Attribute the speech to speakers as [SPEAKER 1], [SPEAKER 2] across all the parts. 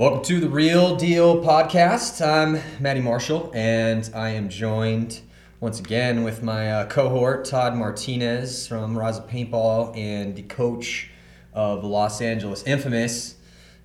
[SPEAKER 1] Welcome to the Real Deal podcast. I'm Matty Marshall, and I am joined once again with my uh, cohort, Todd Martinez from Raza Paintball and the coach of the Los Angeles Infamous.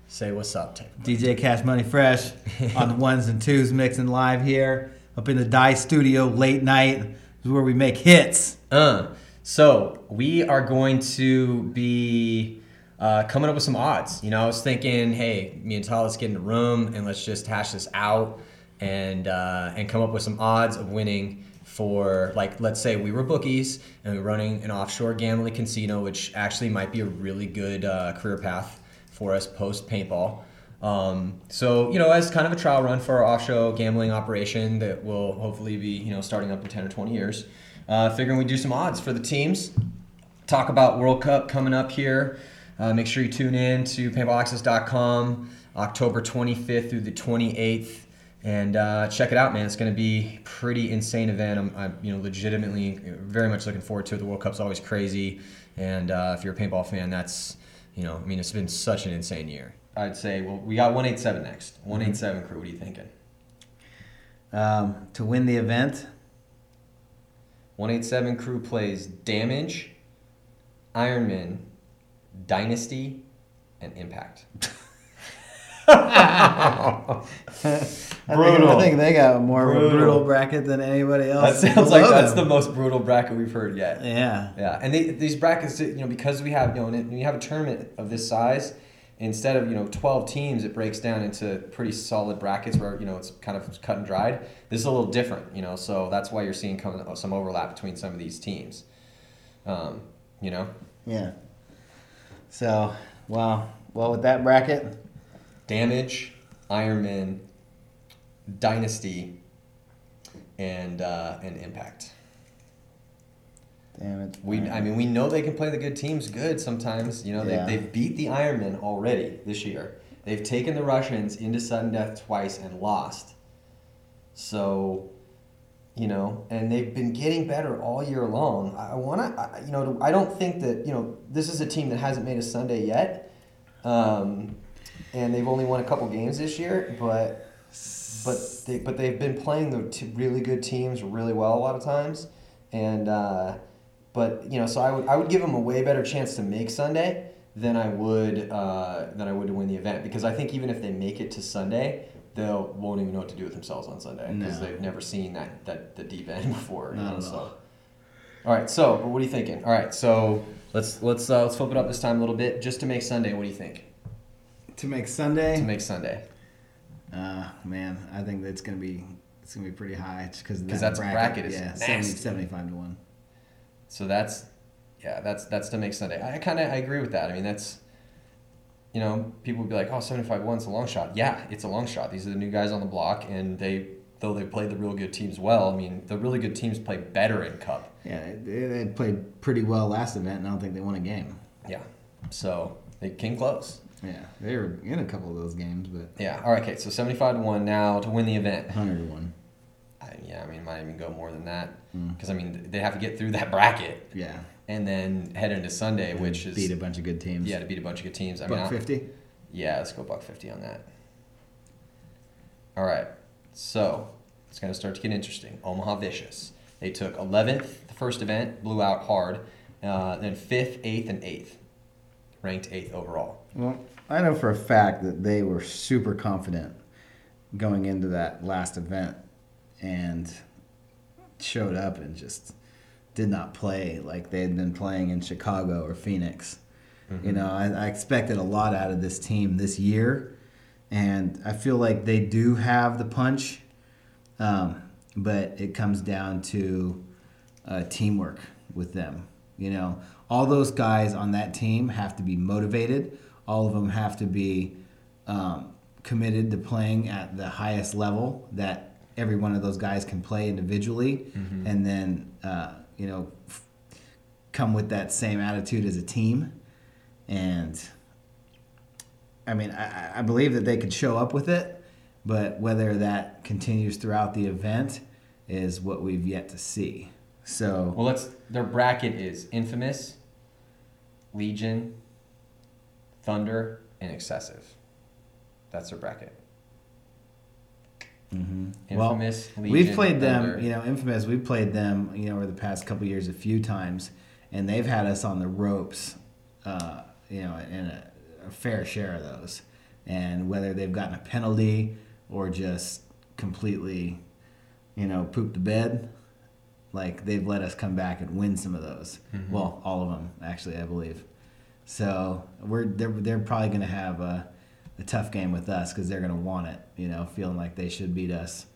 [SPEAKER 1] Say what's up, Taylor.
[SPEAKER 2] DJ Cash Money Fresh on the ones and twos mixing live here up in the Dye Studio late night. This is where we make hits.
[SPEAKER 1] Uh, so we are going to be uh, coming up with some odds. You know, I was thinking, hey, me and Todd, let's get in the room and let's just hash this out and uh, and come up with some odds of winning for like let's say we were bookies and we are running an offshore gambling casino, which actually might be a really good uh, career path for us post paintball. Um, so you know, as kind of a trial run for our offshore gambling operation that will hopefully be you know starting up in ten or twenty years. Uh, figuring we do some odds for the teams. Talk about World Cup coming up here. Uh, make sure you tune in to paintballaccess.com October 25th through the 28th and uh, check it out, man. It's going to be pretty insane event. I'm, I'm, you know, legitimately very much looking forward to it. The World Cup's always crazy, and uh, if you're a paintball fan, that's, you know, I mean, it's been such an insane year. I'd say, well, we got 187 next. 187 crew. What are you thinking?
[SPEAKER 2] Um, to win the event,
[SPEAKER 1] 187 crew plays Damage, Ironman, Dynasty, and Impact.
[SPEAKER 2] brutal. I think, I think, they got more brutal. of a brutal bracket than anybody else.
[SPEAKER 1] That sounds like that's them. the most brutal bracket we've heard yet.
[SPEAKER 2] Yeah.
[SPEAKER 1] Yeah, and they, these brackets, you know, because we have, you know, when you have a tournament of this size, instead of you know 12 teams it breaks down into pretty solid brackets where you know it's kind of cut and dried this is a little different you know so that's why you're seeing some overlap between some of these teams um, you know
[SPEAKER 2] yeah so well well with that bracket
[SPEAKER 1] damage ironman dynasty and uh, and impact
[SPEAKER 2] Damn it.
[SPEAKER 1] We, I mean, we know they can play the good teams good sometimes. You know, yeah. they, they've beat the Ironmen already this year. They've taken the Russians into sudden death twice and lost. So, you know, and they've been getting better all year long. I want to, you know, I don't think that, you know, this is a team that hasn't made a Sunday yet. Um, and they've only won a couple games this year, but but they but they've been playing the really good teams really well a lot of times, and uh, but you know, so I would I would give them a way better chance to make Sunday than I would uh, than I would to win the event because I think even if they make it to Sunday, they won't even know what to do with themselves on Sunday because no. they've never seen that that the deep end before. You know, so. All right, so what are you thinking? All right, so let's let's uh, let's flip it up this time a little bit just to make Sunday. What do you think?
[SPEAKER 2] To make Sunday.
[SPEAKER 1] To make Sunday.
[SPEAKER 2] Uh, man, I think that's gonna be it's gonna be pretty high because
[SPEAKER 1] that that's bracket, bracket is
[SPEAKER 2] yeah 70, 75 to one.
[SPEAKER 1] So that's yeah, that's that's to make Sunday. I kind of I agree with that. I mean, that's you know, people would be like, "Oh, 75 one's a long shot." Yeah, it's a long shot. These are the new guys on the block and they though they played the real good teams well, I mean, the really good teams play better in cup.
[SPEAKER 2] Yeah, they, they played pretty well last event and I don't think they won a game.
[SPEAKER 1] Yeah. So, they came close.
[SPEAKER 2] Yeah, they were in a couple of those games, but
[SPEAKER 1] yeah. All right, okay. So seventy-five to one now to win the event.
[SPEAKER 2] Hundred to one.
[SPEAKER 1] I, yeah, I mean, might even go more than that because mm. I mean they have to get through that bracket.
[SPEAKER 2] Yeah.
[SPEAKER 1] And then head into Sunday, and which is
[SPEAKER 2] beat a bunch of good teams.
[SPEAKER 1] Yeah, to beat a bunch of good teams.
[SPEAKER 2] I buck mean, fifty.
[SPEAKER 1] Yeah, let's go buck fifty on that. All right, so it's gonna start to get interesting. Omaha Vicious. They took eleventh the first event, blew out hard. Uh, then fifth, eighth, and eighth, ranked eighth overall.
[SPEAKER 2] Well, I know for a fact that they were super confident going into that last event and showed up and just did not play like they had been playing in Chicago or Phoenix. Mm-hmm. You know, I, I, expected a lot out of this team this year, and I feel like they do have the punch, um, but it comes down to uh, teamwork with them. You know, all those guys on that team have to be motivated. All of them have to be um, committed to playing at the highest level that every one of those guys can play individually, mm-hmm. and then uh, you know come with that same attitude as a team. And I mean, I, I believe that they could show up with it, but whether that continues throughout the event is what we've yet to see. So
[SPEAKER 1] well, let's. Their bracket is infamous, Legion, Thunder, and excessive. That's their bracket.
[SPEAKER 2] Mm-hmm.
[SPEAKER 1] Infamous,
[SPEAKER 2] well, we've played them. You know, infamous. We've played them. You know, over the past couple years a few times, and they've had us on the ropes. Uh, you know, in a, a fair share of those, and whether they've gotten a penalty or just completely, you know, pooped the bed, like they've let us come back and win some of those.
[SPEAKER 1] Mhm.
[SPEAKER 2] Well, all of them actually, I believe. So we're they're they're probably going to have a, a tough game with us because they're going to want it. You know, feeling like they should beat us.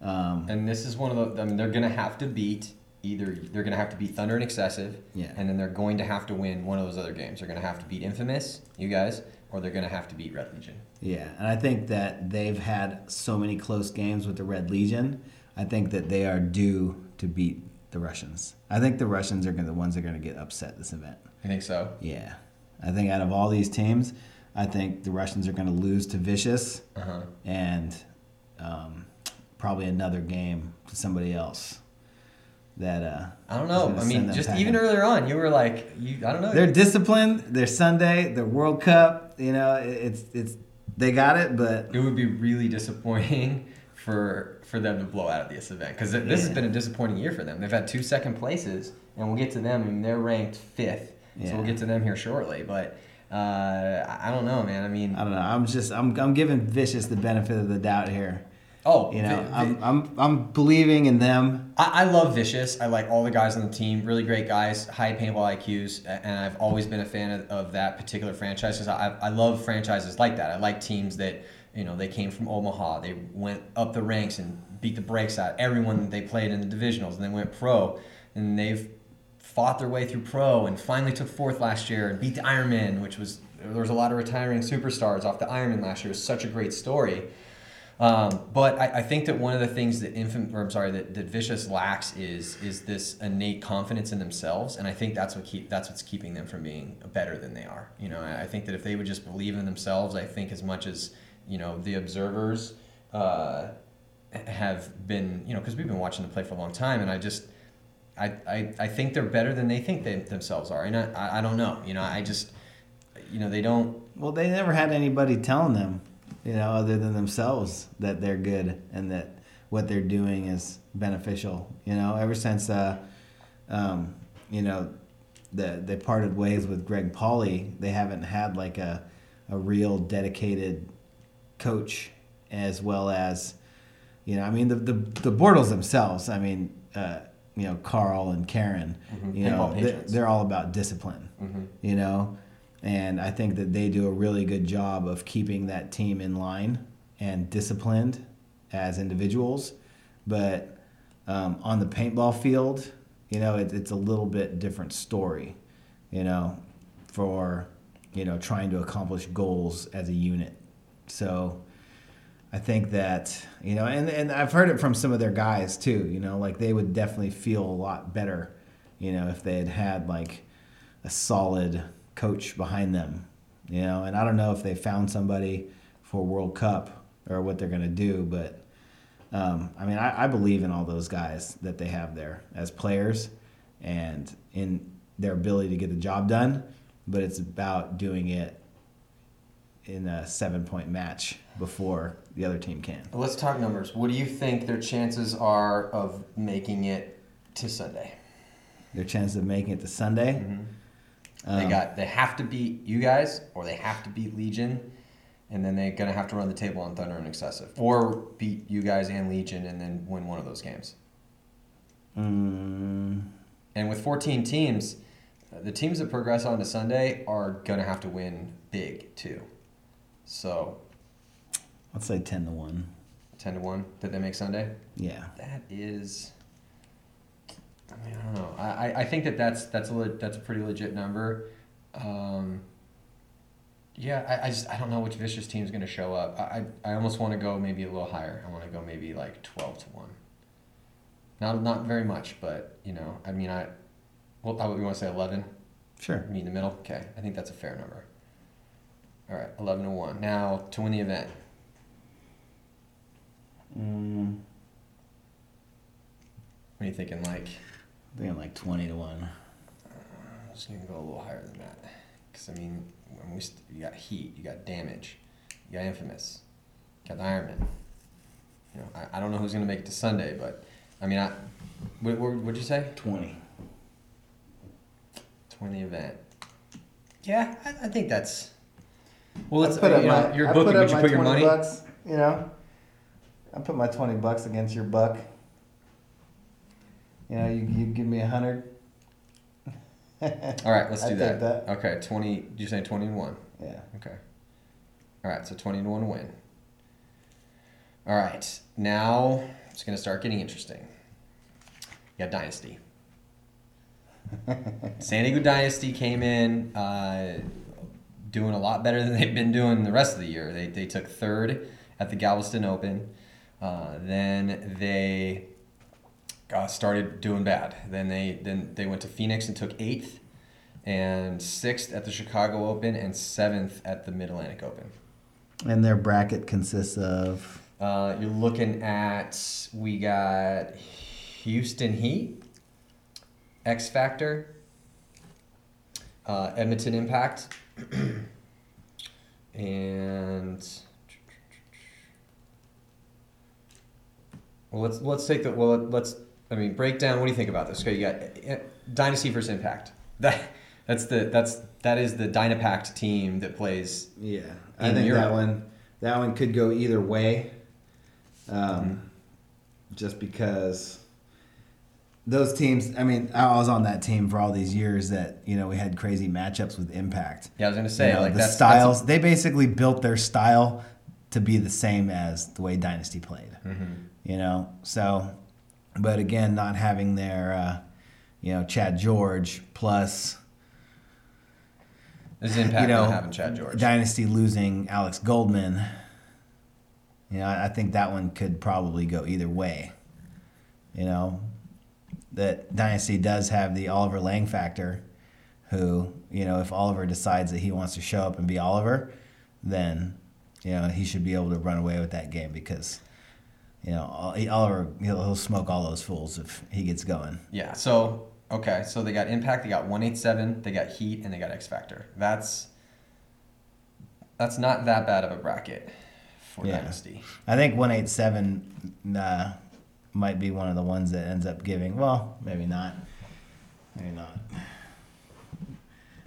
[SPEAKER 2] Um,
[SPEAKER 1] And this is one of the. I mean, they're gonna have to beat either. They're gonna have to beat Thunder and Excessive.
[SPEAKER 2] Yeah.
[SPEAKER 1] And then they're going to have to win one of those other games. They're gonna have to beat Infamous, you guys, or they're gonna have to beat Red Legion.
[SPEAKER 2] yeah, and I think that they've had so many close games with the Red Legion. I think that they are due to beat the Russians. I think the Russians are gonna, the ones that are going to get upset this event.
[SPEAKER 1] I think so.
[SPEAKER 2] Yeah, I think out of all these teams, I think the Russians are going to lose to Vicious
[SPEAKER 1] Uh huh.
[SPEAKER 2] and um, probably another game to somebody else. That uh,
[SPEAKER 1] I don't know. I mean, just
[SPEAKER 2] packing.
[SPEAKER 1] even earlier on, you were like, you. I don't know.
[SPEAKER 2] They're disciplined. They're Sunday. They're World Cup. You know, it- it's it's they got it, but
[SPEAKER 1] it would be really disappointing for for them to blow out of this event because this has been a disappointing year for them. They've had two second places, and we'll get to them. I mean, they're ranked fifth, so we'll get to them here shortly. But uh, I don't know, man. I mean,
[SPEAKER 2] I don't know. I'm just I'm I'm giving Vicious the benefit of the doubt here.
[SPEAKER 1] oh,
[SPEAKER 2] You know,
[SPEAKER 1] Vi-
[SPEAKER 2] I'm I'm I'm believing in them.
[SPEAKER 1] I, I love Vicious. I like all the guys on the team. Really great guys, high paintball IQs, and I've always been a fan of, of that particular franchise because I, I love franchises like that. I like teams that you know they came from Omaha, they went up the ranks and beat the brakes out everyone that they played in the divisionals, and they went pro, and they've fought their way through pro and finally took fourth last year and beat the Ironman, which was there was a lot of retiring superstars off the Ironman last year. It was such a great story. Um, but I, I think that one of the things that infant, or I'm sorry, that, that Vicious lacks is is this innate confidence in themselves, and I think that's what keep that's what's keeping them from being better than they are. You know, I, I think that if they would just believe in themselves, I think as much as you know the observers uh, have been, you know, because we've been watching them play for a long time, and I just. I, I, I think they're better than they think they themselves are, and I, I, don't know. You know, I just, you know, they don't
[SPEAKER 2] Well, they never had anybody telling them, you know, other than themselves that they're good and that what they're doing is beneficial. You know, ever since, uh, um, you know, the, they parted ways with Greg Pauly, they haven't had like a, a real dedicated coach as well as, you know, I mean, the, the, the Bortles themselves, I mean, uh, you know, Carl and Karen,
[SPEAKER 1] Mhm.
[SPEAKER 2] you know, they're, they're all about discipline
[SPEAKER 1] Mhm.
[SPEAKER 2] you know and i think that they do a really good job of keeping that team in line and disciplined as individuals but um, on the paintball field you know it, it's a little bit different story you know for you know trying to accomplish goals as a unit so I think that you know, and, and I've heard it from some of their guys too. You know, like they would definitely feel a lot better, you know, if they had had like a solid coach behind them. You know, and I don't know if they found somebody for World Cup or what they're gonna do, but um, I mean, I, I believe in all those guys that they have there as players and in their ability to get the job done. But it's about doing it in a seven point match before the other team can.
[SPEAKER 1] Let's talk numbers. What do you think their chances are of making it to Sunday?
[SPEAKER 2] Their chances of making it to Sunday.
[SPEAKER 1] they
[SPEAKER 2] um,
[SPEAKER 1] got they have to beat you guys or they have to beat Legion, and then they're gonna have to run the table on Thunder and Excessive, or beat you guys and Legion and then win one of those games.
[SPEAKER 2] Mm,
[SPEAKER 1] And with 14 teams, the teams that progress on to Sunday are gonna have to win big too. So
[SPEAKER 2] let's say ten to one.
[SPEAKER 1] 10 to one that they make Sunday.
[SPEAKER 2] Yeah.
[SPEAKER 1] That is. I mean, I don't know. I, I- think that that's that's a le- that's a pretty legit number. Um, yeah, I, I just I don't know which vicious team is going to show up. I, I I almost want to go maybe a little higher. I want to go maybe like twelve to one. Not not very much, but you know, I mean, I. Well, I, we want to say eleven.
[SPEAKER 2] Sure.
[SPEAKER 1] Meet in the middle. Okay, I think that's a fair number. All right, eleven to one. Now to win the event.
[SPEAKER 2] Mm,
[SPEAKER 1] What are you thinking? Like.
[SPEAKER 2] I'm like twenty to one.
[SPEAKER 1] I'm just gonna go a little higher than that, because I mean, when we st- you got heat, you got damage, You got Infamous. You got the Iron Man. You know, I, I don't know who's gonna make it to Sunday, but I mean, I what what would you say?
[SPEAKER 2] 20.
[SPEAKER 1] Twenty event. Yeah, I, I think that's. Well, let's
[SPEAKER 2] put
[SPEAKER 1] you
[SPEAKER 2] up
[SPEAKER 1] know,
[SPEAKER 2] my,
[SPEAKER 1] your
[SPEAKER 2] I
[SPEAKER 1] booking.
[SPEAKER 2] put up
[SPEAKER 1] Would you put your
[SPEAKER 2] 20
[SPEAKER 1] money?
[SPEAKER 2] bucks, you know? I put my 20 bucks against your buck. You know, you, you give me a hundred.
[SPEAKER 1] All right, let's do that.
[SPEAKER 2] that.
[SPEAKER 1] Okay, twenty. You say twenty and one.
[SPEAKER 2] Yeah.
[SPEAKER 1] Okay. All right, so 20 to 1 win. All right, now it's going to start getting interesting. You got Dynasty. San Diego Dynasty came in uh, doing a lot better than they've been doing the rest of the year. They, they took third at the Galveston Open. Uh, then they uh, started doing bad. Then they then they went to Phoenix and took eighth, and sixth at the Chicago Open, and seventh at the Mid Atlantic Open.
[SPEAKER 2] And their bracket consists of.
[SPEAKER 1] Uh, you're looking at we got Houston Heat, X Factor, uh, Edmonton Impact, and well, let's let's take the well let's I mean break down. What do you think about this? Okay, you got uh, Dynasty versus Impact. That that's the that's that is the Dynapact team that plays
[SPEAKER 2] Yeah. I
[SPEAKER 1] In
[SPEAKER 2] think
[SPEAKER 1] Europe.
[SPEAKER 2] that one that one could go either way. Um, Just because those teams, I mean, I was on that team for all these years that, you know, we had crazy matchups with Impact.
[SPEAKER 1] Yeah, I was gonna say
[SPEAKER 2] You know,
[SPEAKER 1] like
[SPEAKER 2] the
[SPEAKER 1] that's,
[SPEAKER 2] styles, they basically built their style to be the same as the way Dynasty played. You know, so, but again, not having their, uh, you know, Chad George plus
[SPEAKER 1] This is impact
[SPEAKER 2] you know,
[SPEAKER 1] not having Chad George.
[SPEAKER 2] Dynasty losing Alex Goldman. You know, I think that one could probably go either way. You know, that Dynasty does have the Oliver Lang factor, who, you know, if Oliver decides that he wants to show up and be Oliver, then, you know, he should be able to run away with that game because, you know, Oliver, he'll, he'll smoke all those fools if he gets going.
[SPEAKER 1] yeah. So okay, so they got impact. They got one eight seven. They got heat, and they got X Factor. That's that's not that bad of a bracket for
[SPEAKER 2] Yeah.
[SPEAKER 1] Dynasty.
[SPEAKER 2] I think 187 uh, might be one of the ones that ends up giving. Well, maybe not. Maybe not.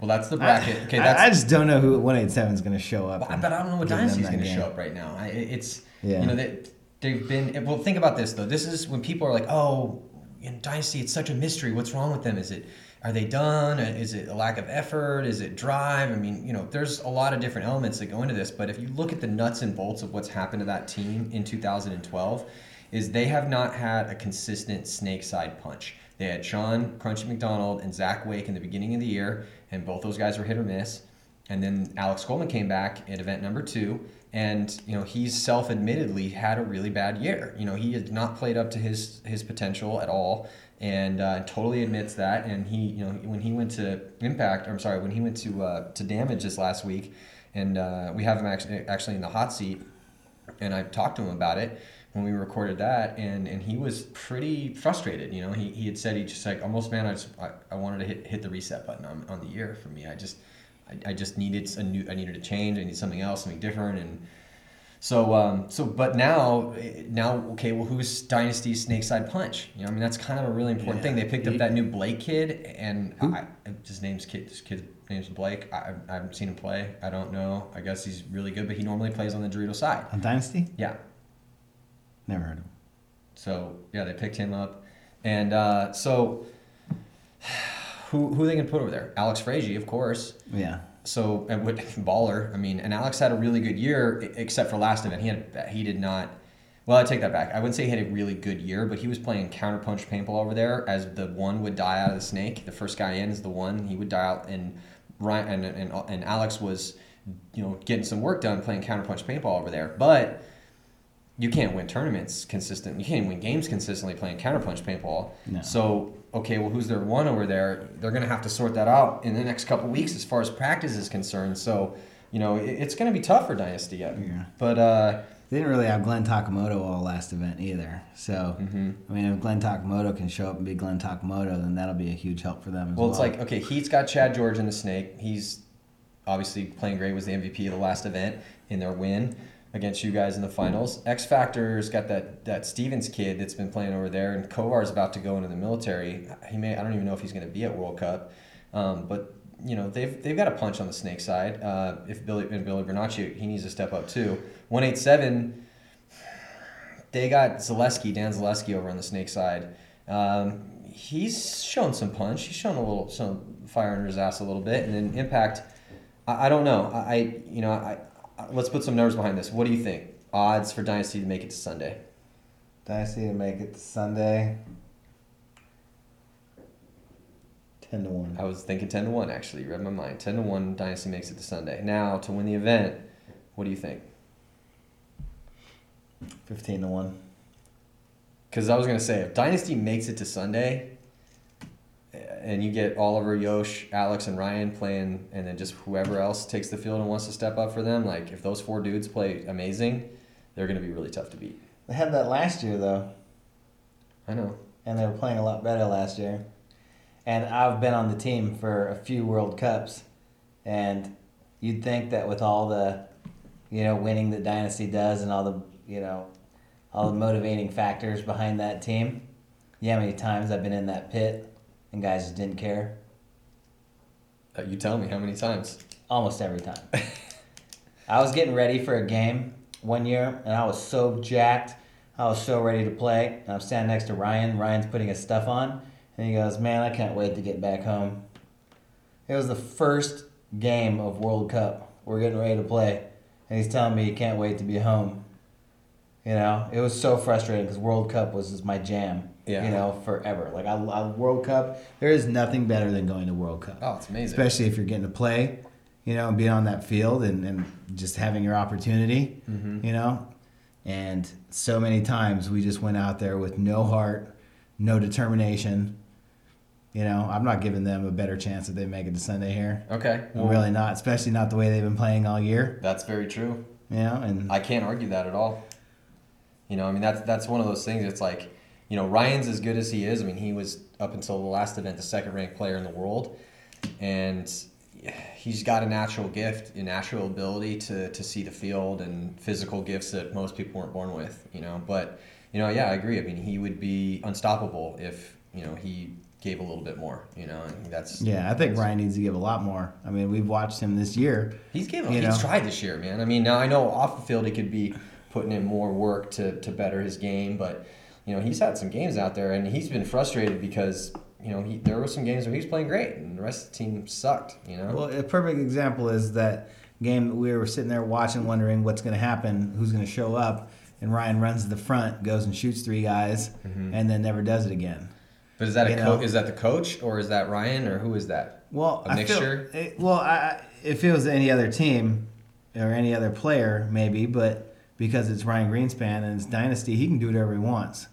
[SPEAKER 1] Well, that's the bracket. Okay,
[SPEAKER 2] I,
[SPEAKER 1] that's.
[SPEAKER 2] I just don't know who 187 is going to show up.
[SPEAKER 1] But,
[SPEAKER 2] and
[SPEAKER 1] but I don't know what dynasty
[SPEAKER 2] is
[SPEAKER 1] going to show up right now. I, it's
[SPEAKER 2] Yeah.
[SPEAKER 1] you know they they've been well. Think about this though. This is when people are like, oh, in Dynasty, it's such a mystery. What's wrong with them? Is it are they done? Uh, is it a lack of effort? Is it drive? I mean, you know, there's a lot of different elements that go into this. But if you look at the nuts and bolts of what's happened to that team in 2012, is they have not had a consistent snake side punch. They had Sean Crunchy McDonald and Zach Wake in the beginning of the year, and both those guys were hit or miss. And then Alex Goldman came back at event number two, and you know he's self-admittedly had a really bad year. You know he has not played up to his his potential at all, and uh, totally admits that. And he, you know, when he went to Impact, I'm sorry, when he went to uh, to Damage this last week, and uh, we have him actually actually in the hot seat, and I talked to him about it when we recorded that, and, and he was pretty frustrated. You know, he, he had said he just like almost man, I just I, I wanted to hit hit the reset button on, on the year for me. I just I, I just needed a new I needed a change. I need something else, something different, and so um so but now eh, now okay, well who's dynasty snake side punch? You know, I mean that's kind of a really important
[SPEAKER 2] Yeah.
[SPEAKER 1] thing. They picked up that new Blake kid, and I, his name's kid. This kid's name's Blake. I, I haven't seen him play. I don't know. I guess he's really good, but he normally plays on the Dorito side.
[SPEAKER 2] On Dynasty?
[SPEAKER 1] Yeah.
[SPEAKER 2] Never heard of him.
[SPEAKER 1] So yeah, they picked him up, and uh, so who who they can put over there? Alex Frazier, of course.
[SPEAKER 2] Yeah.
[SPEAKER 1] So and with baller, I mean, and Alex had a really good year, except for last event. He had he did not. Well, I take that back. I wouldn't say he had a really good year, but he was playing counterpunch paintball over there as the one would die out of the snake. The first guy in is the one he would die out, and Ryan and and, and Alex was, you know, getting some work done playing counterpunch paintball over there, but you can't win tournaments consistent. You can't win games consistently playing counterpunch paintball.
[SPEAKER 2] No.
[SPEAKER 1] So okay, well, who's their one over there? They're gonna have to sort that out in the next couple weeks as far as practice is concerned. So you know, it, it's gonna be tough for Dynasty. Yet.
[SPEAKER 2] Yeah.
[SPEAKER 1] But uh,
[SPEAKER 2] They didn't really have Glenn Takamoto all last event either. So,
[SPEAKER 1] Mm-hmm.
[SPEAKER 2] I mean, if Glenn Takamoto can show up and be Glenn Takamoto, then that'll be a huge help for them as
[SPEAKER 1] well,
[SPEAKER 2] well.
[SPEAKER 1] it's like okay, Heat's got Chad George in the snake. He's obviously playing great. Was the MVP of the last event. in their win against you guys in the finals. X Factor's got that that Stevens kid that's been playing over there, and Kovar's about to go into the military. He may I don't even know if he's going to be at World Cup, um, but you know they've they've got a punch on the snake side. Uh, if Billy and Billy Bernacci he needs to step up too. One eight seven. They got Zaleski, Dan Zaleski over on the snake side. Um, he's shown some punch. He's shown a little some fire under his ass a little bit, and then Impact. I, I don't know. I, I you know I, I let's put some numbers behind this. What do you think? Odds for Dynasty to make it to Sunday.
[SPEAKER 2] Dynasty to make it to Sunday. Ten to one.
[SPEAKER 1] I was thinking ten to one. Actually, you read my mind. Ten to one. Dynasty makes it to Sunday. Now to win the event, what do you think?
[SPEAKER 2] Fifteen to one.
[SPEAKER 1] Because I was gonna say if Dynasty makes it to Sunday, and you get Oliver, Yosh, Alex, and Ryan playing, and then just whoever else takes the field and wants to step up for them, like if those four dudes play amazing, they're gonna be really tough to beat.
[SPEAKER 2] They had that last year though,
[SPEAKER 1] I know.
[SPEAKER 2] and they were playing a lot better last year. And I've been on the team for a few World Cups, and you'd think that with all the, you know, winning that Dynasty does and all the, you know, all the motivating factors behind that team. Yeah, how many times I've been in that pit and guys just didn't care?
[SPEAKER 1] Uh, you tell me how many times.
[SPEAKER 2] Almost every time. I was getting ready for a game one year, and I was so jacked. I was so ready to play. And I'm standing next to Ryan. Ryan's putting his stuff on, and he goes, "Man, I can't wait to get back home." It was the first game of World Cup. We're getting ready to play, and he's telling me he can't wait to be home. You know, it was so frustrating because World Cup was just my jam.
[SPEAKER 1] Yeah.
[SPEAKER 2] You know, forever. Like I, I World Cup. There is nothing better than going to World Cup
[SPEAKER 1] Oh, it's amazing.
[SPEAKER 2] especially if you're getting to play, you know, and being on that field and, and just having your opportunity,
[SPEAKER 1] Mhm.
[SPEAKER 2] you know. And so many times we just went out there with no heart, no determination. You know, I'm not giving them a better chance that they make it to Sunday here.
[SPEAKER 1] Okay.
[SPEAKER 2] I'm really not, especially not the way they've been playing all year.
[SPEAKER 1] That's very true.
[SPEAKER 2] You know, and
[SPEAKER 1] I can't argue that at all. You know, I mean that's that's one of those things. It's like, you know, Ryan's as good as he is. I mean, he was up until the last event the second ranked player in the world, and he's got a natural gift, a natural ability to to see the field and physical gifts that most people weren't born with. You know, but you know, yeah, I agree. I mean, he would be unstoppable if you know he gave a little bit more. You know, and that's
[SPEAKER 2] yeah, I think Ryan needs to give a lot more. I mean, we've watched him this year.
[SPEAKER 1] He's given. He's
[SPEAKER 2] know?
[SPEAKER 1] tried this year, man. I mean, now I know off the field he could be putting in more work to to better his game, but you know he's had some games out there and he's been frustrated because you know he there were some games where he was playing great and the rest of the team sucked. You know.
[SPEAKER 2] Well, a perfect example is that game that we were sitting there watching, wondering what's going to happen, who's going to show up, and Ryan runs to the front, goes and shoots three guys,
[SPEAKER 1] Mm-hmm.
[SPEAKER 2] and then never does it again.
[SPEAKER 1] but is that a
[SPEAKER 2] you
[SPEAKER 1] co-
[SPEAKER 2] know.
[SPEAKER 1] is that the coach or is that Ryan or who is that?
[SPEAKER 2] Well,
[SPEAKER 1] A
[SPEAKER 2] I
[SPEAKER 1] mixture?
[SPEAKER 2] Feel, it, well, I, I- if it was any other team or any other player, maybe, but because it's Ryan Greenspan and it's Dynasty, he can do whatever he wants.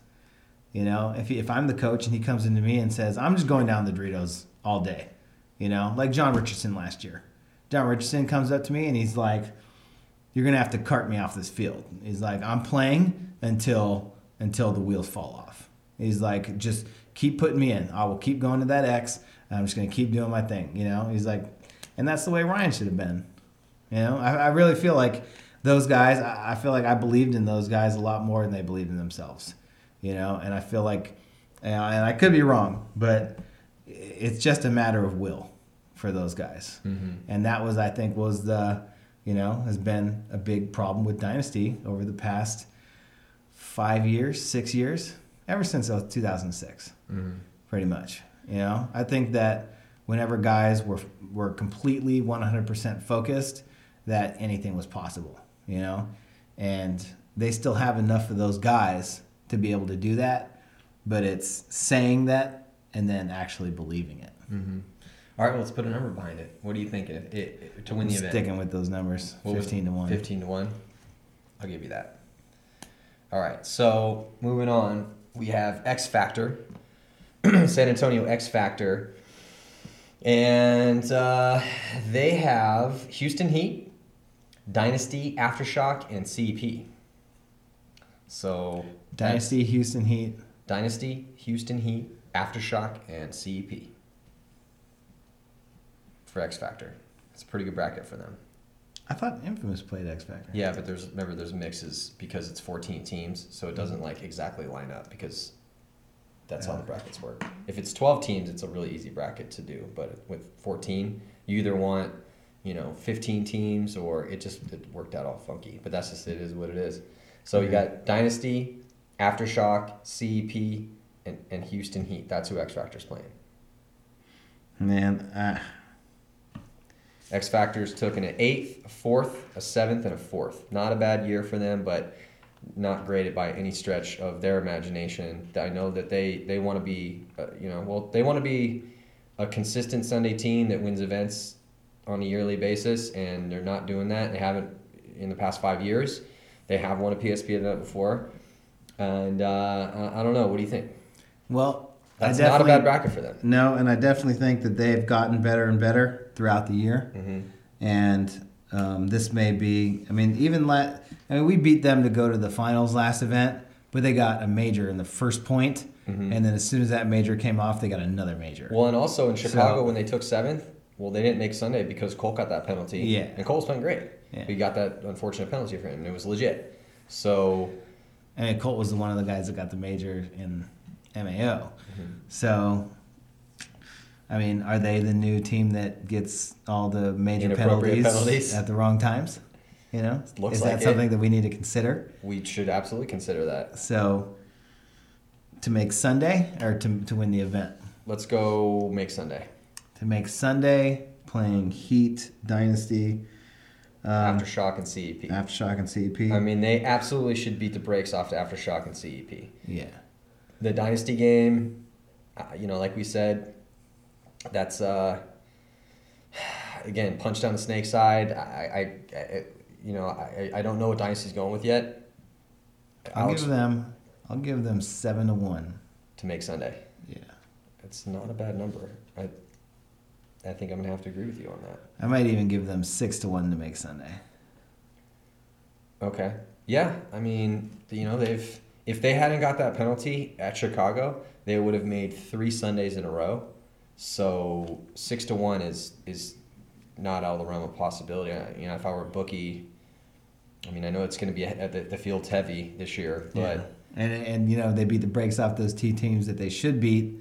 [SPEAKER 2] You know, if he, if I'm the coach and he comes into me and says, "I'm just going down the Doritos all day," you know, like John Richardson last year. John Richardson comes up to me and he's like, "You're gonna have to cart me off this field." He's like, "I'm playing until until the wheels fall off." He's like, "Just keep putting me in. I will keep going to that X. I'm just gonna keep doing my thing." You know, he's like, and that's the way Ryan should have been. You know, I, I really feel like those guys. I I feel like I believed in those guys a lot more than they believed in themselves. You know, and I feel like, and I could be wrong, but it's just a matter of will for those guys. And that was, I think, was the, you know, has been a big problem with Dynasty over the past five years, six years, ever since uh, 2006, pretty much. You know, I think that whenever guys were were completely 100% focused, that anything was possible. You know, and they still have enough of those guys to be able to do that, but it's saying that and then actually believing it.
[SPEAKER 1] All right, well, let's put a number behind it. What do you think it, it- to win the event?
[SPEAKER 2] Sticking with those numbers,
[SPEAKER 1] What
[SPEAKER 2] 15 to 1.
[SPEAKER 1] 15 to 1. I'll give you that. All right. So, moving on, we have X Factor. San Antonio X Factor. And uh, they have Houston Heat, Dynasty, Aftershock, and CEP. So,
[SPEAKER 2] Dynasty, Houston Heat.
[SPEAKER 1] Dynasty, Houston Heat, Aftershock, and CEP for X Factor. It's a pretty good bracket for them.
[SPEAKER 2] I thought Infamous played X Factor.
[SPEAKER 1] Yeah, but there's remember there's mixes because it's 14 teams, so it doesn't like exactly line up because that's how the brackets work. If it's 12 teams, it's a really easy bracket to do, but with 14, you either want you know 15 teams or it just it worked out all funky. But that's just it is what it is. So you got Dynasty, Aftershock, CEP, and, and Houston Heat. That's who X Factor's playing.
[SPEAKER 2] Man, uh,
[SPEAKER 1] X Factors took an eighth, a fourth, a seventh, and a fourth. Not a bad year for them, but not graded by any stretch of their imagination. I know that they they want to be, uh, you know, well, they want to be a consistent Sunday team that wins events on a yearly basis, and they're not doing that. They haven't in the past five years. They have won a PSP event before, and uh, I don't know. What do you think?
[SPEAKER 2] well,
[SPEAKER 1] That's not a bad bracket for them.
[SPEAKER 2] No, and I definitely think that they've gotten better and better throughout the year.
[SPEAKER 1] Mm-hmm.
[SPEAKER 2] And um, this may be, I mean, even let, I mean, we beat them to go to the finals last event, but they got a major in the first point,
[SPEAKER 1] Mhm.
[SPEAKER 2] and then as soon as that major came off, they got another major.
[SPEAKER 1] Well, and also in Chicago
[SPEAKER 2] So-
[SPEAKER 1] when they took seventh, well, they didn't make Sunday because Cole got that penalty.
[SPEAKER 2] Yeah.
[SPEAKER 1] And Cole's playing great.
[SPEAKER 2] Yeah.
[SPEAKER 1] He got that unfortunate penalty for him, and it was legit. So,
[SPEAKER 2] and Colt was one of the guys that got the major in MAO.
[SPEAKER 1] Mm-hmm.
[SPEAKER 2] So, I mean, are they the new team that gets all the major penalties,
[SPEAKER 1] penalties.
[SPEAKER 2] at the wrong times? You know,
[SPEAKER 1] Looks
[SPEAKER 2] is
[SPEAKER 1] like
[SPEAKER 2] that
[SPEAKER 1] it.
[SPEAKER 2] something that we need to consider?
[SPEAKER 1] we should absolutely consider that.
[SPEAKER 2] So, to make Sunday or to, to win the event?
[SPEAKER 1] Let's go make Sunday.
[SPEAKER 2] To make Sunday, playing Heat, Dynasty, um,
[SPEAKER 1] Aftershock and CEP.
[SPEAKER 2] Aftershock, and CEP.
[SPEAKER 1] I mean, they absolutely should beat the brakes off to Aftershock and CEP.
[SPEAKER 2] yeah.
[SPEAKER 1] The Dynasty game, uh, you know, like we said, that's, uh, again, punch down the snake side. I, I, I you know, I, I don't know what Dynasty's going with yet.
[SPEAKER 2] I'll
[SPEAKER 1] Alex-
[SPEAKER 2] give them. I'll give them seven to one.
[SPEAKER 1] to make Sunday.
[SPEAKER 2] Yeah.
[SPEAKER 1] It's not a bad number. I, I think I'm gonna have to agree with you on that.
[SPEAKER 2] I might even give them six to one to make Sunday.
[SPEAKER 1] Okay. Yeah, I mean, you know, they've if they hadn't got that penalty at Chicago, they would have made three Sundays in a row. So six to one is is not out of the realm of possibility. You know, if I were a bookie, I mean, I know it's going to be a, the, the field's heavy this year, but
[SPEAKER 2] and and you know they beat the brakes off those two teams that they should beat.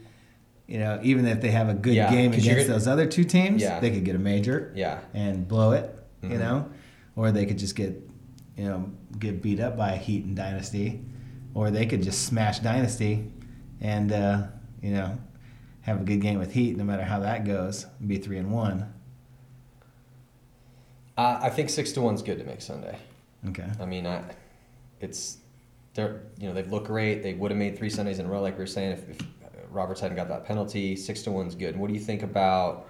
[SPEAKER 2] You know, even if they have a good
[SPEAKER 1] Yeah,
[SPEAKER 2] game against those other two teams,
[SPEAKER 1] Yeah.
[SPEAKER 2] they could get a major
[SPEAKER 1] yeah,
[SPEAKER 2] and blow it. You
[SPEAKER 1] Mhm.
[SPEAKER 2] know, or they could just get you know get beat up by Heat and Dynasty, or they could just smash Dynasty, and uh, you know have a good game with Heat, no matter how that goes, and be three and one.
[SPEAKER 1] uh, I think six to one's good to make Sunday.
[SPEAKER 2] Okay.
[SPEAKER 1] I mean, I, it's they're you know they've looked great. They would have made three Sundays in a row, like we were saying, if, if Roberts hadn't got that penalty. Six to one's good. What do you think about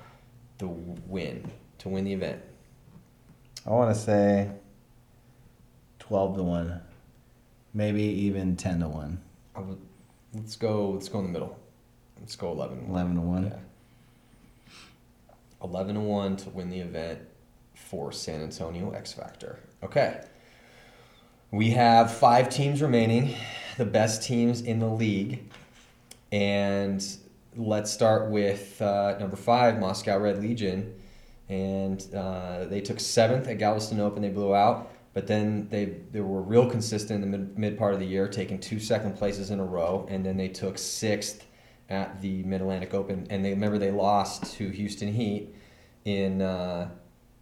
[SPEAKER 1] the win to win the event?
[SPEAKER 2] I want to say twelve to one, maybe even ten to one.
[SPEAKER 1] I would, let's go. Let's go in the middle. Let's go eleven.
[SPEAKER 2] Eleven to one.
[SPEAKER 1] Yeah. Eleven to one to win the event for San Antonio X Factor. Okay. We have five teams remaining, the best teams in the league, and let's start with uh, number five, Moscow Red Legion, and uh, they took seventh at Galveston Open. They blew out, but then they they were real consistent in the mid, mid part of the year, taking two second places in a row, and then they took sixth at the Mid Atlantic Open, and they remember they lost to Houston Heat in uh,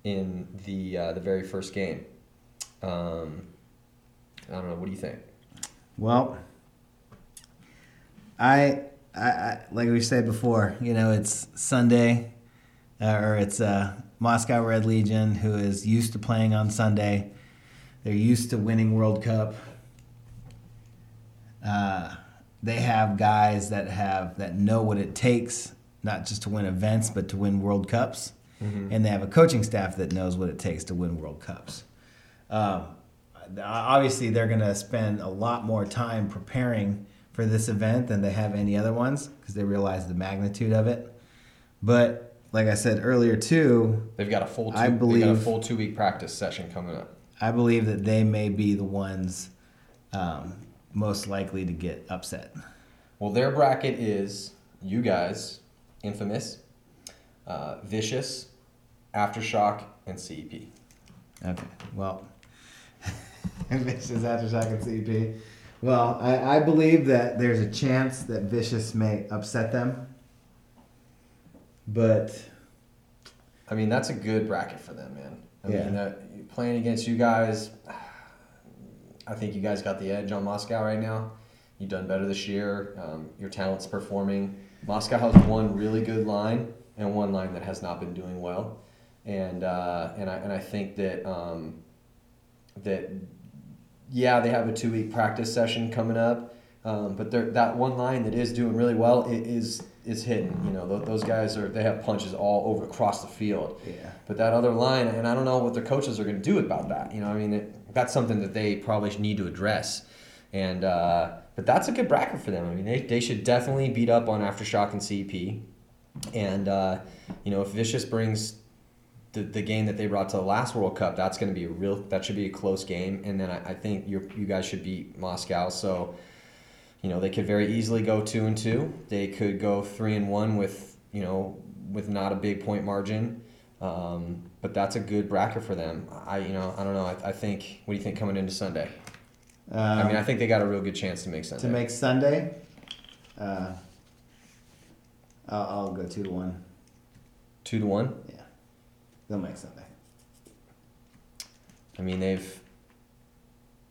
[SPEAKER 1] in the uh, the very first game. Um, I don't know. What do you think?
[SPEAKER 2] Well, I, I, I like we said before, you know, it's Sunday, uh, or it's uh, Moscow Red Legion, who is used to playing on Sunday. They're used to winning World Cup. Uh, they have guys that have that know what it takes, not just to win events, but to win World Cups. And they have a coaching staff that knows what it takes to win World Cups. Um, obviously, they're going to spend a lot more time preparing for this event than they have any other ones because they realize the magnitude of it. But like I said earlier, too,
[SPEAKER 1] They've got a full. Two,
[SPEAKER 2] I
[SPEAKER 1] got a
[SPEAKER 2] believe-
[SPEAKER 1] full two week practice session coming up.
[SPEAKER 2] I believe that they may be the ones um, most likely to get upset.
[SPEAKER 1] Well, their bracket is you guys, Infamous, uh, Vicious, Aftershock, and CEP.
[SPEAKER 2] Okay. Well, Vicious Aftershock and CP. Well, I, I believe that there's a chance that Vicious may upset them. But
[SPEAKER 1] I mean, that's a good bracket for them, man. I
[SPEAKER 2] Yeah.
[SPEAKER 1] mean, that, playing against you guys, I think you guys got the edge on Moscow right now. You've done better this year. Um, your talent's performing. Moscow has one really good line and one line that has not been doing well, and uh, and I and I think that um, that yeah, they have a two week practice session coming up, um, but that one line that is doing really well is is hitting. You know, those guys are they have punches all over across the field.
[SPEAKER 2] yeah.
[SPEAKER 1] But that other line, and I don't know what their coaches are going to do about that. You know, I mean, it, that's something that they probably need to address. And uh, but that's a good bracket for them. I mean, they, they should definitely beat up on Aftershock and CP. And uh, you know, if Vicious brings the, the game that they brought to the last World Cup, that's going to be a real. That should be a close game. And then I, I think you you guys should beat Moscow. So you know, they could very easily go two and two. They could go three and one with you know with not a big point margin. Um, but that's a good bracket for them. I you know I don't know. I, I think. What do you think coming into Sunday?
[SPEAKER 2] Um,
[SPEAKER 1] I mean, I think they got a real good chance to make Sunday.
[SPEAKER 2] to make Sunday, uh, I'll, I'll go two to one.
[SPEAKER 1] two to one.
[SPEAKER 2] Yeah, they'll make Sunday.
[SPEAKER 1] I mean, they've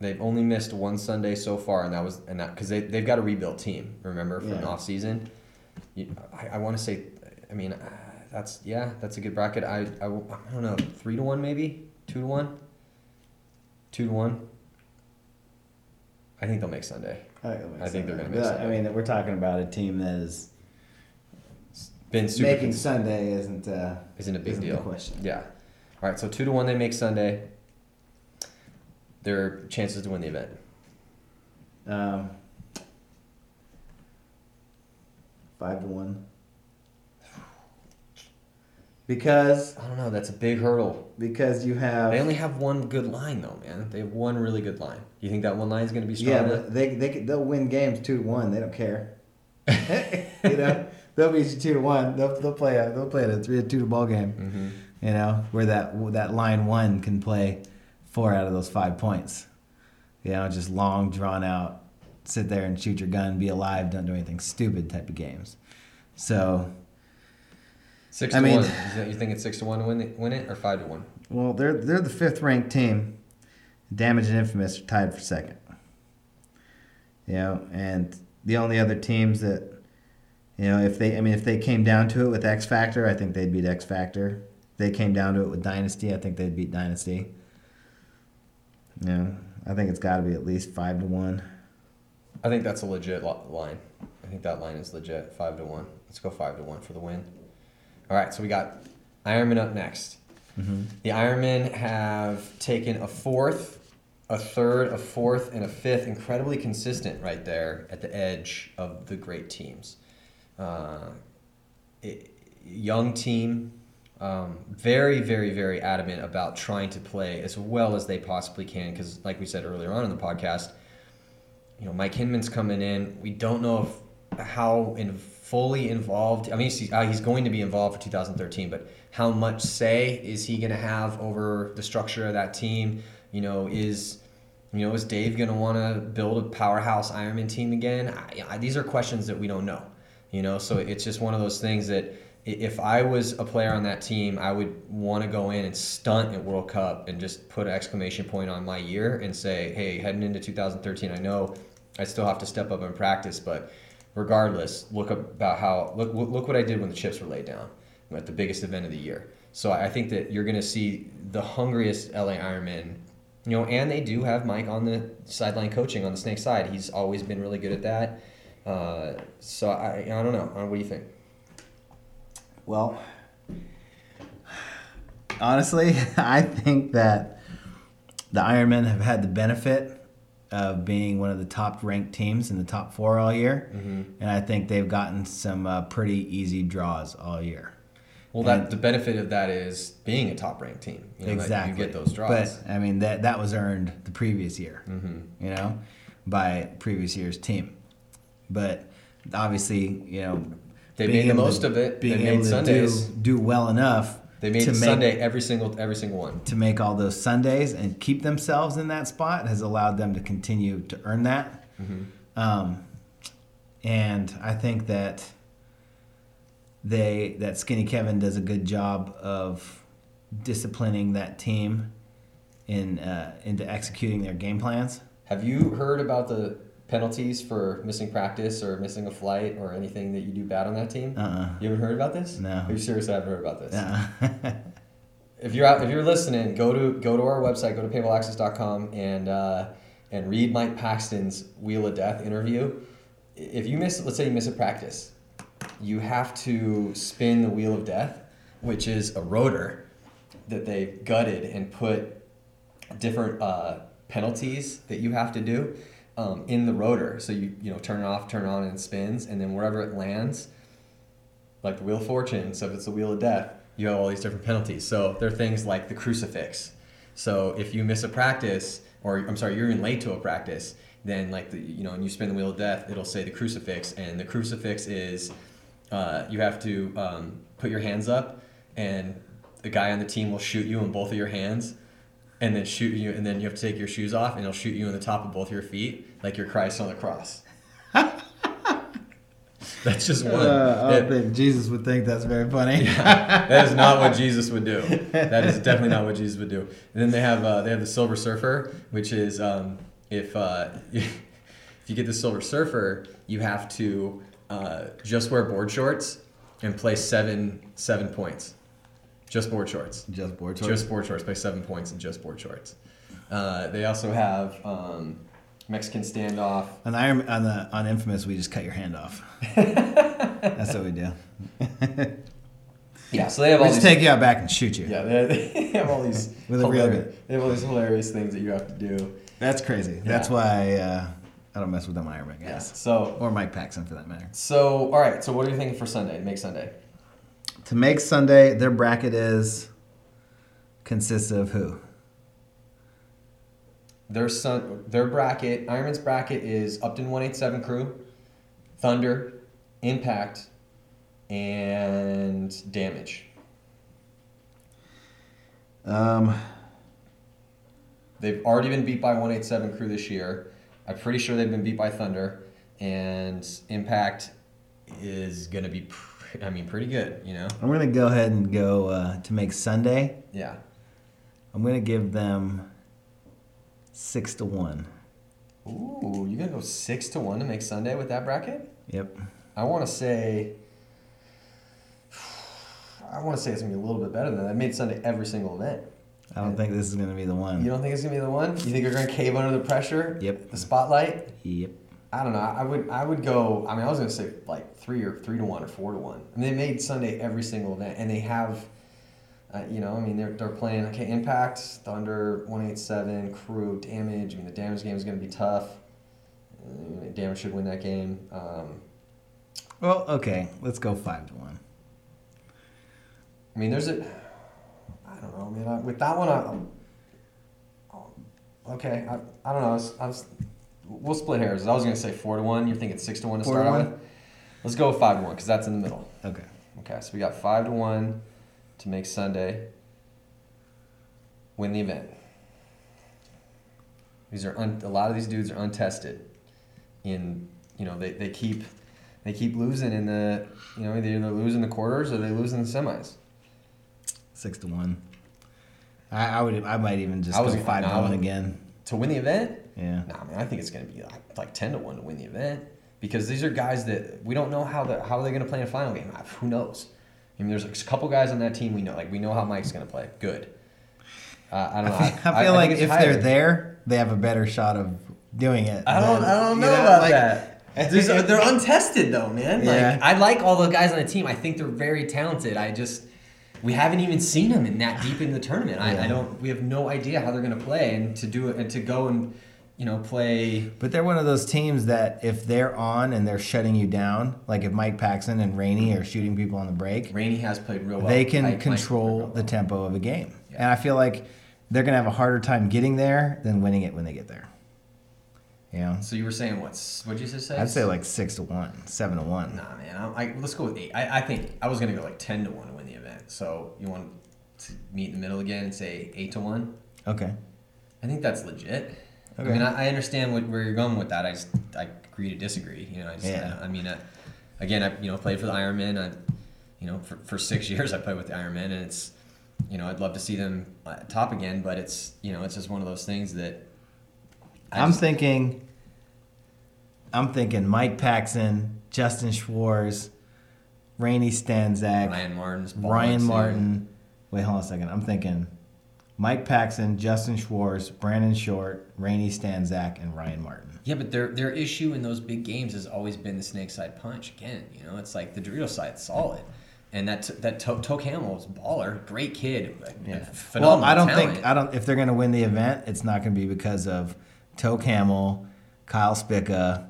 [SPEAKER 1] they've only missed one Sunday so far, and that was and that because they they've got a rebuilt team. Remember from
[SPEAKER 2] Yeah.
[SPEAKER 1] off season. You, I, I want to say, I mean, uh, that's yeah, that's a good bracket. I I don't know, three to one maybe, two to one, two to one. I think they'll make Sunday.
[SPEAKER 2] I think, they'll make
[SPEAKER 1] I think they're gonna make
[SPEAKER 2] But, I mean, we're talking about a team that is
[SPEAKER 1] Been super
[SPEAKER 2] making
[SPEAKER 1] cons-
[SPEAKER 2] Sunday isn't uh,
[SPEAKER 1] isn't a big
[SPEAKER 2] isn't
[SPEAKER 1] deal.
[SPEAKER 2] Question.
[SPEAKER 1] Yeah. All right, so two to one they make Sunday. Their chances to win the event.
[SPEAKER 2] Um, five to one. Because
[SPEAKER 1] I don't know. That's a big hurdle.
[SPEAKER 2] because you have
[SPEAKER 1] They only have one good line though, man. They have one really good line. You think that one line is going to be strong?
[SPEAKER 2] yeah, but they they could- they'll win games two to one. They don't care. you know, they'll beat you two to one. They'll they'll play a they'll play a three to two to ball game.
[SPEAKER 1] Mm-hmm.
[SPEAKER 2] You know, where that that line one can play four out of those five points. You know, just long drawn out, sit there and shoot your gun, be alive, don't do anything stupid type of games. So
[SPEAKER 1] Six
[SPEAKER 2] I
[SPEAKER 1] to
[SPEAKER 2] mean-
[SPEAKER 1] one. You think- You think it's six to one to win it, win it, or five to one?
[SPEAKER 2] Well, they're they're the fifth ranked team. Damage and Infamous are tied for second. You know, and the only other teams that, you know, if they, I mean, if they came down to it with X Factor, I think they'd beat X Factor. If they came down to it with Dynasty, I think they'd beat Dynasty. You know, I think it's got to be at least five to one.
[SPEAKER 1] I think that's a legit line. I think that line is legit. Five to one. Let's go five to one for the win. All right, so we got Ironman up next.
[SPEAKER 2] Mm-hmm.
[SPEAKER 1] The Ironmen have taken a fourth, a third, a fourth, and a fifth. Incredibly consistent right there at the edge of the great teams. Uh, young team, um, very, very, very adamant about trying to play as well as they possibly can. Because, like we said earlier on in the podcast, you know, Mike Hinman's coming in. We don't know if how in fully involved. I mean, he's, uh, he's going to be involved for 2013, but how much say is he going to have over the structure of that team? You know, is you know is Dave going to want to build a powerhouse Ironman team again? I, I, these are questions that we don't know. You know, so it's just one of those things that if I was a player on that team, I would want to go in and stunt at World Cup and just put an exclamation point on my year and say, hey, heading into 2013, I know I still have to step up and practice, but regardless, look about how look look what I did when the chips were laid down at the biggest event of the year. So I think that you're going to see the hungriest LA Ironman, you know, and they do have Mike on the sideline coaching on the snake side. He's always been really good at that. Uh, so I I don't know. Uh, What do you think?
[SPEAKER 2] Well, honestly, I think that the Ironmen have had the benefit of being one of the top ranked teams in the top four all year,
[SPEAKER 1] Mm-hmm.
[SPEAKER 2] and I think they've gotten some uh, pretty easy draws all year.
[SPEAKER 1] Well, that the benefit of that is being a top ranked team. You know,
[SPEAKER 2] exactly,
[SPEAKER 1] you get those draws.
[SPEAKER 2] But I mean that that was earned the previous year,
[SPEAKER 1] mm-hmm.
[SPEAKER 2] you know, by previous year's team. But obviously, you know,
[SPEAKER 1] They made the most
[SPEAKER 2] to-
[SPEAKER 1] of it.
[SPEAKER 2] Being
[SPEAKER 1] They
[SPEAKER 2] able
[SPEAKER 1] made
[SPEAKER 2] to
[SPEAKER 1] Sundays.
[SPEAKER 2] do, do well enough
[SPEAKER 1] They made
[SPEAKER 2] to make-
[SPEAKER 1] Sunday every single every single one.
[SPEAKER 2] to make all those Sundays and keep themselves in that spot has allowed them to continue to earn that. Um, and I think that they that Skinny Kevin does a good job of disciplining that team in uh, into executing their game plans.
[SPEAKER 1] Have you heard about the penalties for missing practice or missing a flight or anything that you do bad on that team?
[SPEAKER 2] Uh-uh.
[SPEAKER 1] You haven't heard about this?
[SPEAKER 2] No.
[SPEAKER 1] Are you serious? I haven't heard about this.
[SPEAKER 2] Uh,
[SPEAKER 1] If you're out, if you're listening, go to go to our website, go to paintballaccess.com and uh, and read Mike Paxson's Wheel of Death interview. If you miss, let's say you miss a practice, you have to spin the Wheel of Death, which is a rotor that they gutted and put different uh, penalties that you have to do um, in the rotor. So you you know turn it off, turn it on, and it spins, and then wherever it lands, like the Wheel of Fortune. So if it's the Wheel of Death, you have all these different penalties. So there are things like the crucifix. So if you miss a practice, or I'm sorry, you're even late to a practice, then like the you know, and you spin the Wheel of Death, it'll say the crucifix, and the crucifix is uh, you have to um, put your hands up, and the guy on the team will shoot you in both of your hands, and then shoot you, and then you have to take your shoes off, and he'll shoot you in the top of both your feet, like you're Christ on the cross. That's just one.
[SPEAKER 2] uh, I
[SPEAKER 1] Yeah.
[SPEAKER 2] don't think Jesus would think that's very funny.
[SPEAKER 1] that is not what Jesus would do. That is definitely not what Jesus would do. And then they have uh, they have the Silver Surfer, which is um, if uh, if you get the Silver Surfer, you have to uh, just wear board shorts and play seven seven points. Just board shorts.
[SPEAKER 2] Just board shorts.
[SPEAKER 1] Just board shorts. Play seven points in just board shorts. Uh, they also have um, Mexican standoff.
[SPEAKER 2] On Iron on the on Infamous, we just cut your hand off. That's what we do.
[SPEAKER 1] Yeah, so they have all
[SPEAKER 2] we just
[SPEAKER 1] these.
[SPEAKER 2] take you out back and shoot you.
[SPEAKER 1] yeah, they, they have all these.
[SPEAKER 2] With a real gun.
[SPEAKER 1] They have all these hilarious things that you have to do.
[SPEAKER 2] That's crazy. That's why uh, I don't mess with them Iron Man
[SPEAKER 1] Yeah.
[SPEAKER 2] guys.
[SPEAKER 1] So
[SPEAKER 2] Or Mike Paxson for that matter.
[SPEAKER 1] So, all right. So, what are you thinking for Sunday? Make Sunday.
[SPEAKER 2] To make Sunday, their bracket is consists of who?
[SPEAKER 1] Their sun, their bracket, Ironman's bracket is Upton one eight seven crew, Thunder, Impact, and Damage.
[SPEAKER 2] Um,
[SPEAKER 1] They've already been beat by one eight seven crew this year. I'm pretty sure they've been beat by Thunder, and Impact is gonna be, pr- I mean, pretty good. You know.
[SPEAKER 2] I'm gonna go ahead and go uh, to make Sunday.
[SPEAKER 1] Yeah.
[SPEAKER 2] I'm gonna give them six to one.
[SPEAKER 1] Ooh, you gonna go six to one to make Sunday with that bracket?
[SPEAKER 2] Yep.
[SPEAKER 1] I want to say. I want to say it's gonna be a little bit better than that. I made Sunday every single event.
[SPEAKER 2] I don't think this is gonna be the one.
[SPEAKER 1] You don't think it's gonna be the one? You think you're gonna cave under the pressure?
[SPEAKER 2] Yep.
[SPEAKER 1] The spotlight?
[SPEAKER 2] Yep.
[SPEAKER 1] I don't know. I would I would go. I mean, I was gonna say like three or three to one or four to one. And they made Sunday every single event, and they have. Uh, you know, I mean, they're, they're playing okay. Impact, Thunder, one eight seven, Crew, Damage. I mean, the Damage game is going to be tough. Uh, damage should win that game. Um,
[SPEAKER 2] Well, okay. Let's go five to one.
[SPEAKER 1] I mean, there's a. I don't know, man. I, with that one, I. Okay, I, I don't know. I was, I was, we'll split hairs. I was gonna say four to one. You're thinking six to one to
[SPEAKER 2] Four
[SPEAKER 1] start
[SPEAKER 2] to one?
[SPEAKER 1] with. Let's go with five to one because that's in the middle.
[SPEAKER 2] Okay.
[SPEAKER 1] Okay, so we got five to one to make Sunday. Win the event. These are un, a lot of these dudes are untested. In you know they, they keep they keep losing in the you know either losing the quarters or they lose in the semis.
[SPEAKER 2] Six to one. I, I would. I might even just
[SPEAKER 1] I was-
[SPEAKER 2] go five
[SPEAKER 1] no,
[SPEAKER 2] to one again.
[SPEAKER 1] To win the event,
[SPEAKER 2] Yeah.
[SPEAKER 1] Nah, man, I think it's gonna be like, like ten to one to win the event because these are guys that we don't know how the how are they gonna play in a final game. Who knows? I mean, there's a couple guys on that team we know. Like we know how Mike's gonna play. Good. Uh, I don't know.
[SPEAKER 2] I feel, I feel
[SPEAKER 1] I
[SPEAKER 2] like if
[SPEAKER 1] it's
[SPEAKER 2] they're there, they have a better shot of doing it.
[SPEAKER 1] I don't.
[SPEAKER 2] than-
[SPEAKER 1] I don't
[SPEAKER 2] you
[SPEAKER 1] know, about
[SPEAKER 2] like-
[SPEAKER 1] that. These are- they're untested though, man.
[SPEAKER 2] Yeah.
[SPEAKER 1] Like I like all the guys on the team. I think they're very talented. I just we haven't even seen them in that deep in the tournament. I, I don't. We have no idea how they're gonna play and to do it and to go and you know play.
[SPEAKER 2] But they're one of those teams that if they're on and they're shutting you down, like if Mike Paxson and Rainey are shooting people on the break,
[SPEAKER 1] Rainey has played real well.
[SPEAKER 2] they can
[SPEAKER 1] Mike
[SPEAKER 2] control the tempo of a game.
[SPEAKER 1] Yeah.
[SPEAKER 2] And I feel like they're gonna have a harder time getting there than winning it when they get there. You know,
[SPEAKER 1] So you were saying what's what'd you just say?
[SPEAKER 2] I'd say like six to one, seven to one.
[SPEAKER 1] Nah, man. I, I, let's go with eight. I, I think I was gonna go like ten to one to win the event. So you want to meet in the middle again and say eight to one.
[SPEAKER 2] Okay.
[SPEAKER 1] I think that's legit.
[SPEAKER 2] Okay.
[SPEAKER 1] I mean, I, I understand what, where you're going with that. I just I agree to disagree. You know, I just
[SPEAKER 2] Yeah.
[SPEAKER 1] I, I mean, I, again, I you know played for the Ironmen. I, you know, for, for six years I played with the Ironmen, and it's, you know, I'd love to see them top again, but it's you know it's just one of those things that. I
[SPEAKER 2] I'm
[SPEAKER 1] just-
[SPEAKER 2] thinking. I'm thinking Mike Paxson, Justin Schwartz, Rainey Stanzak,
[SPEAKER 1] Ryan Martin's
[SPEAKER 2] Ryan. Martin. Wait, hold on a second. I'm thinking Mike Paxson, Justin Schwartz, Brandon Short, Rainey Stanzak, and Ryan Martin.
[SPEAKER 1] Yeah, but their their issue in those big games has always been the snake side punch. Again, you know, it's like the Dorito side solid, and that that to- Toke Hamill's baller, great kid,
[SPEAKER 2] Yeah.
[SPEAKER 1] phenomenal
[SPEAKER 2] well, I don't
[SPEAKER 1] talent.
[SPEAKER 2] think I don't. If they're going to win the event, it's not going to be because of Toke Hamill, Kyle Spica,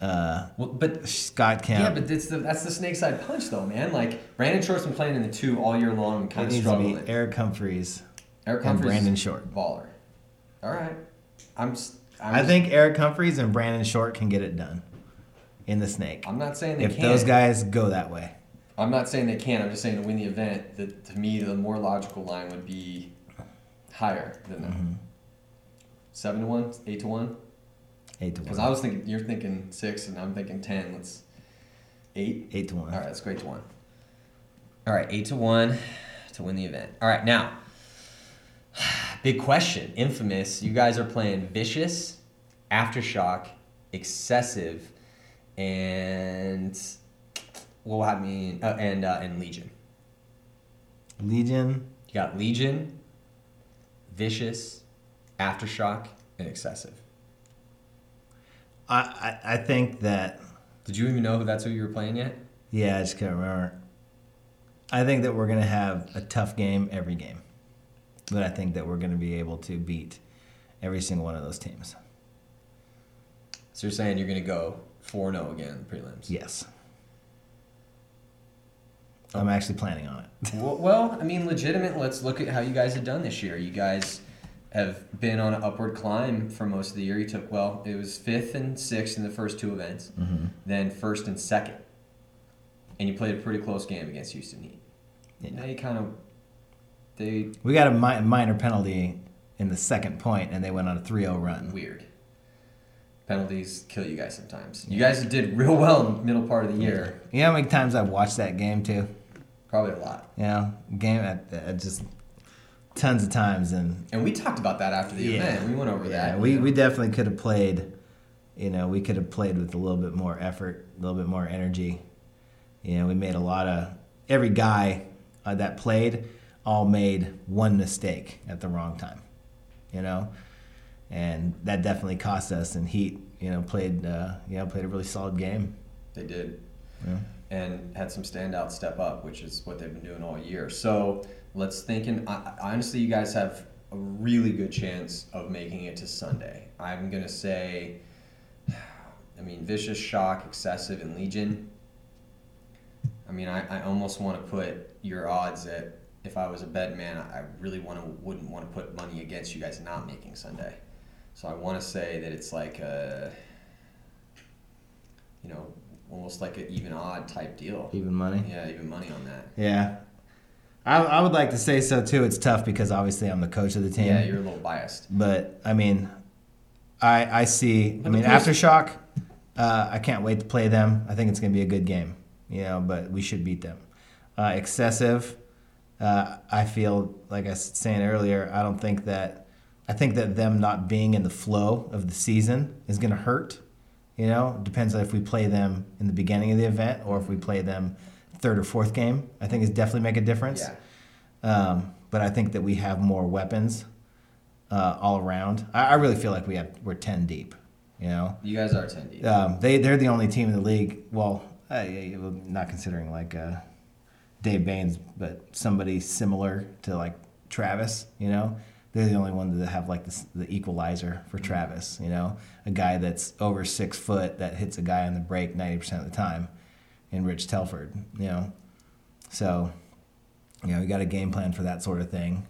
[SPEAKER 2] uh,
[SPEAKER 1] Well, but
[SPEAKER 2] Scott Kemp.
[SPEAKER 1] yeah, but that's the that's the snake side punch though, man. Like Brandon Short's been playing in the two all year long, and
[SPEAKER 2] it
[SPEAKER 1] kind of struggling.
[SPEAKER 2] Eric Humphreys.
[SPEAKER 1] Eric
[SPEAKER 2] and Brandon Short.
[SPEAKER 1] baller. All right, I'm. I'm
[SPEAKER 2] I think Eric Humphreys and Brandon Short can get it done in the snake.
[SPEAKER 1] I'm not saying they
[SPEAKER 2] if
[SPEAKER 1] can't.
[SPEAKER 2] those guys go that way.
[SPEAKER 1] I'm not saying they can't. I'm just saying to win the event, that to me the more logical line would be higher than that.
[SPEAKER 2] Mm-hmm.
[SPEAKER 1] Seven to one, eight to one.
[SPEAKER 2] Eight to one. Because.
[SPEAKER 1] I was thinking you're thinking six, and I'm thinking ten. Let's eight.
[SPEAKER 2] Eight to one.
[SPEAKER 1] All right, that's great to one. All right, eight to one to win the event. All right, now big question. Infamous. You guys are playing vicious, aftershock, excessive, and what will have me uh, and uh, and Legion.
[SPEAKER 2] Legion.
[SPEAKER 1] You got Legion, vicious, aftershock, and excessive.
[SPEAKER 2] I, I I think that
[SPEAKER 1] Did you even know who that's who you were playing yet?
[SPEAKER 2] yeah, I just can't remember. I think that we're gonna have a tough game every game, but I think that we're gonna be able to beat every single one of those teams.
[SPEAKER 1] So you're saying you're gonna go four 0 again prelims?
[SPEAKER 2] Yes. Oh. I'm actually planning on it.
[SPEAKER 1] Well, well, I mean, legitimate. Let's look at how you guys have done this year. You guys have been on an upward climb for most of the year. You took well, it was fifth and sixth in the first two events,
[SPEAKER 2] Mm-hmm.
[SPEAKER 1] then first and second, and you played a pretty close game against Houston Heat.
[SPEAKER 2] Yeah.
[SPEAKER 1] They kind of they
[SPEAKER 2] We got a mi- minor penalty in the second point, and they went on a 3-0 run.
[SPEAKER 1] weird. Penalties kill you guys sometimes. You guys did real well in the middle part of the year.
[SPEAKER 2] You know how many times I've watched that game too?
[SPEAKER 1] Probably a lot.
[SPEAKER 2] You know, game at, at just tons of times, and
[SPEAKER 1] And we talked about that after the
[SPEAKER 2] Yeah.
[SPEAKER 1] event. We went over
[SPEAKER 2] yeah,
[SPEAKER 1] that.
[SPEAKER 2] we,
[SPEAKER 1] you know.
[SPEAKER 2] we definitely could have played. You know, we could have played with a little bit more effort, a little bit more energy. You know, we made a lot of every guy uh, that played all made one mistake at the wrong time. You know, and that definitely cost us. And Heat, you know, played uh, you know played a really solid game.
[SPEAKER 1] They did.
[SPEAKER 2] Yeah.
[SPEAKER 1] and had some standouts step up, which is what they've been doing all year. So let's think. And I, honestly, you guys have a really good chance of making it to Sunday. I'm gonna say, I mean, vicious shock, excessive, and legion. I mean, I, I almost want to put your odds at. If I was a bet man, I really want to wouldn't want to put money against you guys not making Sunday. So I want to say that it's like a, you know, almost like an even odd type deal.
[SPEAKER 2] Even money.
[SPEAKER 1] Yeah, even money on that.
[SPEAKER 2] Yeah. I, I would like to say so too. It's tough because obviously I'm the coach of the team.
[SPEAKER 1] Yeah, you're a little biased.
[SPEAKER 2] But I mean, I I see. I mean, aftershock. Uh, I can't wait to play them. I think it's going to be a good game. You know, but we should beat them. Uh, excessive. Uh, I feel like I was saying earlier. I don't think that. I think that them not being in the flow of the season is going to hurt. You know, depends on if we play them in the beginning of the event or if we play them third or fourth game. I think it's definitely make a difference.
[SPEAKER 1] Yeah.
[SPEAKER 2] Um, but I think that we have more weapons uh, all around. I, I really feel like we have we're ten deep. You know,
[SPEAKER 1] You guys are 10 deep.
[SPEAKER 2] um, they they're the only team in the league. Well, uh, yeah, yeah, well, not considering like uh, Dave Baines, but somebody similar to like Travis. You know, they're the only one that have like this, the equalizer for Travis. You know, a guy that's over six foot that hits a guy on the break ninety percent of the time, in Rich Telford. You know, so you know, we got a game plan for that sort of thing.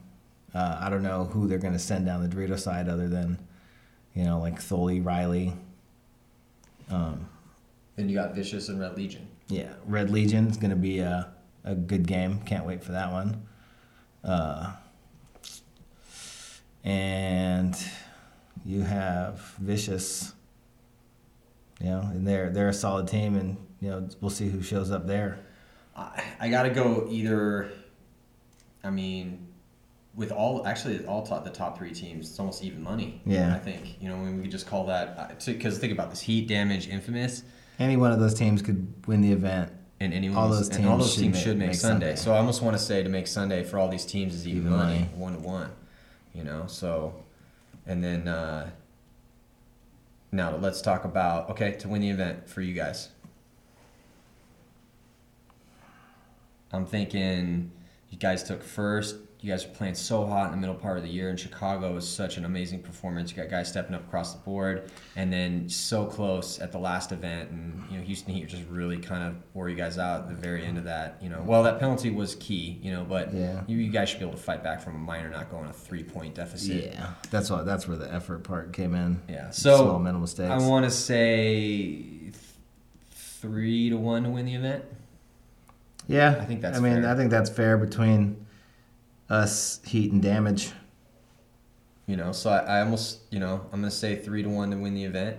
[SPEAKER 2] Uh, I don't know who they're going to send down the Dorito side other than, you know, like Thole, Riley. Um,
[SPEAKER 1] Then you got Vicious and Red Legion.
[SPEAKER 2] yeah, Red Legion's going to be a, a good game. Can't wait for that one. Uh, and you have Vicious. You know, and they're they're a solid team, and you know we'll see who shows up there.
[SPEAKER 1] I, I got to go either. I mean, with all actually all top, the top three teams, it's almost even money.
[SPEAKER 2] Yeah.
[SPEAKER 1] I think you know we could just call that because think about this: Heat, Damage, Infamous,
[SPEAKER 2] Any one of those teams could win the event.
[SPEAKER 1] and anyone
[SPEAKER 2] All those
[SPEAKER 1] and all
[SPEAKER 2] teams
[SPEAKER 1] those
[SPEAKER 2] should
[SPEAKER 1] teams
[SPEAKER 2] make-
[SPEAKER 1] should make,
[SPEAKER 2] make
[SPEAKER 1] Sunday.
[SPEAKER 2] Sunday.
[SPEAKER 1] So I almost want to say to make Sunday for all these teams is even,
[SPEAKER 2] Even
[SPEAKER 1] money,
[SPEAKER 2] money.
[SPEAKER 1] one to one. You know, so and then uh, now let's talk about okay to win the event for you guys. I'm thinking you guys took first. You guys are playing so hot in the middle part of the year, in Chicago was such an amazing performance. You got guys stepping up across the board, and then so close at the last event, and you know Houston Heat just really kind of wore you guys out at the very end of that. You know, well that penalty was key, you know, but
[SPEAKER 2] Yeah.
[SPEAKER 1] you, you guys should be able to fight back from a minor not going a three point deficit.
[SPEAKER 2] Yeah, that's what that's where the effort part came in.
[SPEAKER 1] Yeah. So
[SPEAKER 2] small mental mistakes.
[SPEAKER 1] I want to say th- three to one to win the event.
[SPEAKER 2] Yeah,
[SPEAKER 1] I think that's
[SPEAKER 2] I mean,
[SPEAKER 1] fair.
[SPEAKER 2] I think that's fair between us, Heat, and Damage.
[SPEAKER 1] You know, so I, I almost, you know, I'm gonna say three to one to win the event